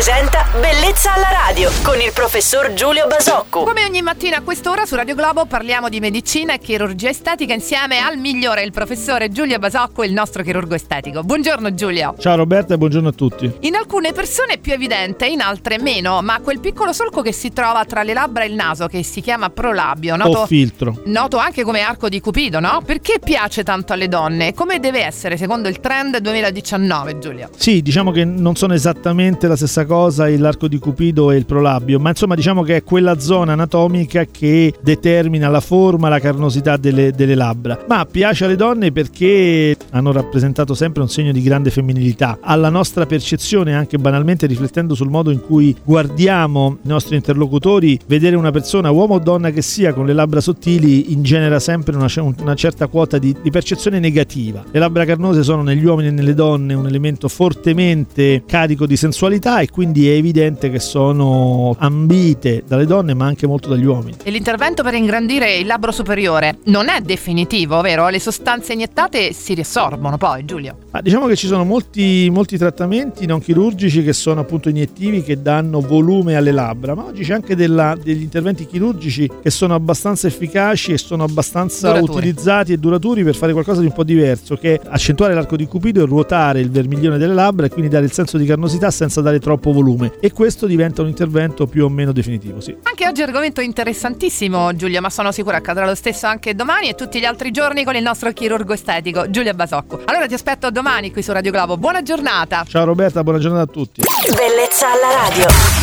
presenta Bellezza alla radio con il professor Giulio Basocco. Come ogni mattina a quest'ora su Radio Globo parliamo di medicina e chirurgia estetica insieme al migliore, il professore Giulio Basocco, il nostro chirurgo estetico. Buongiorno Giulio. Ciao Roberta e buongiorno a tutti. In alcune persone è più evidente, in altre meno, ma quel piccolo solco che si trova tra le labbra e il naso che si chiama prolabio, noto, o filtro. noto anche come arco di Cupido, no? Perché piace tanto alle donne? Come deve essere secondo il trend 2019, Giulio? Sì, diciamo che non sono esattamente la stessa cosa l'arco di Cupido e il prolabio, ma insomma diciamo che è quella zona anatomica che determina la forma, la carnosità delle, delle labbra. Ma piace alle donne perché hanno rappresentato sempre un segno di grande femminilità. Alla nostra percezione, anche banalmente riflettendo sul modo in cui guardiamo i nostri interlocutori, vedere una persona, uomo o donna che sia, con le labbra sottili ingenera sempre una, una certa quota di, di percezione negativa. Le labbra carnose sono negli uomini e nelle donne un elemento fortemente carico di sensualità e quindi è evidente che sono ambite dalle donne ma anche molto dagli uomini. E l'intervento per ingrandire il labbro superiore non è definitivo, vero? Le sostanze iniettate si riassorbono poi, Giulio. Ma diciamo che ci sono molti, molti trattamenti non chirurgici che sono appunto iniettivi che danno volume alle labbra, ma oggi c'è anche della, degli interventi chirurgici che sono abbastanza efficaci e sono abbastanza duraturi. utilizzati e duraturi per fare qualcosa di un po' diverso, che è accentuare l'arco di Cupido e ruotare il vermiglione delle labbra e quindi dare il senso di carnosità senza dare troppo volume e questo diventa un intervento più o meno definitivo, sì. Anche oggi argomento interessantissimo Giulia, ma sono sicura accadrà lo stesso anche domani e tutti gli altri giorni con il nostro chirurgo estetico Giulia Basocco. Allora ti aspetto domani qui su Radio Globo. Buona giornata. Ciao Roberta, buona giornata a tutti. Bellezza alla radio.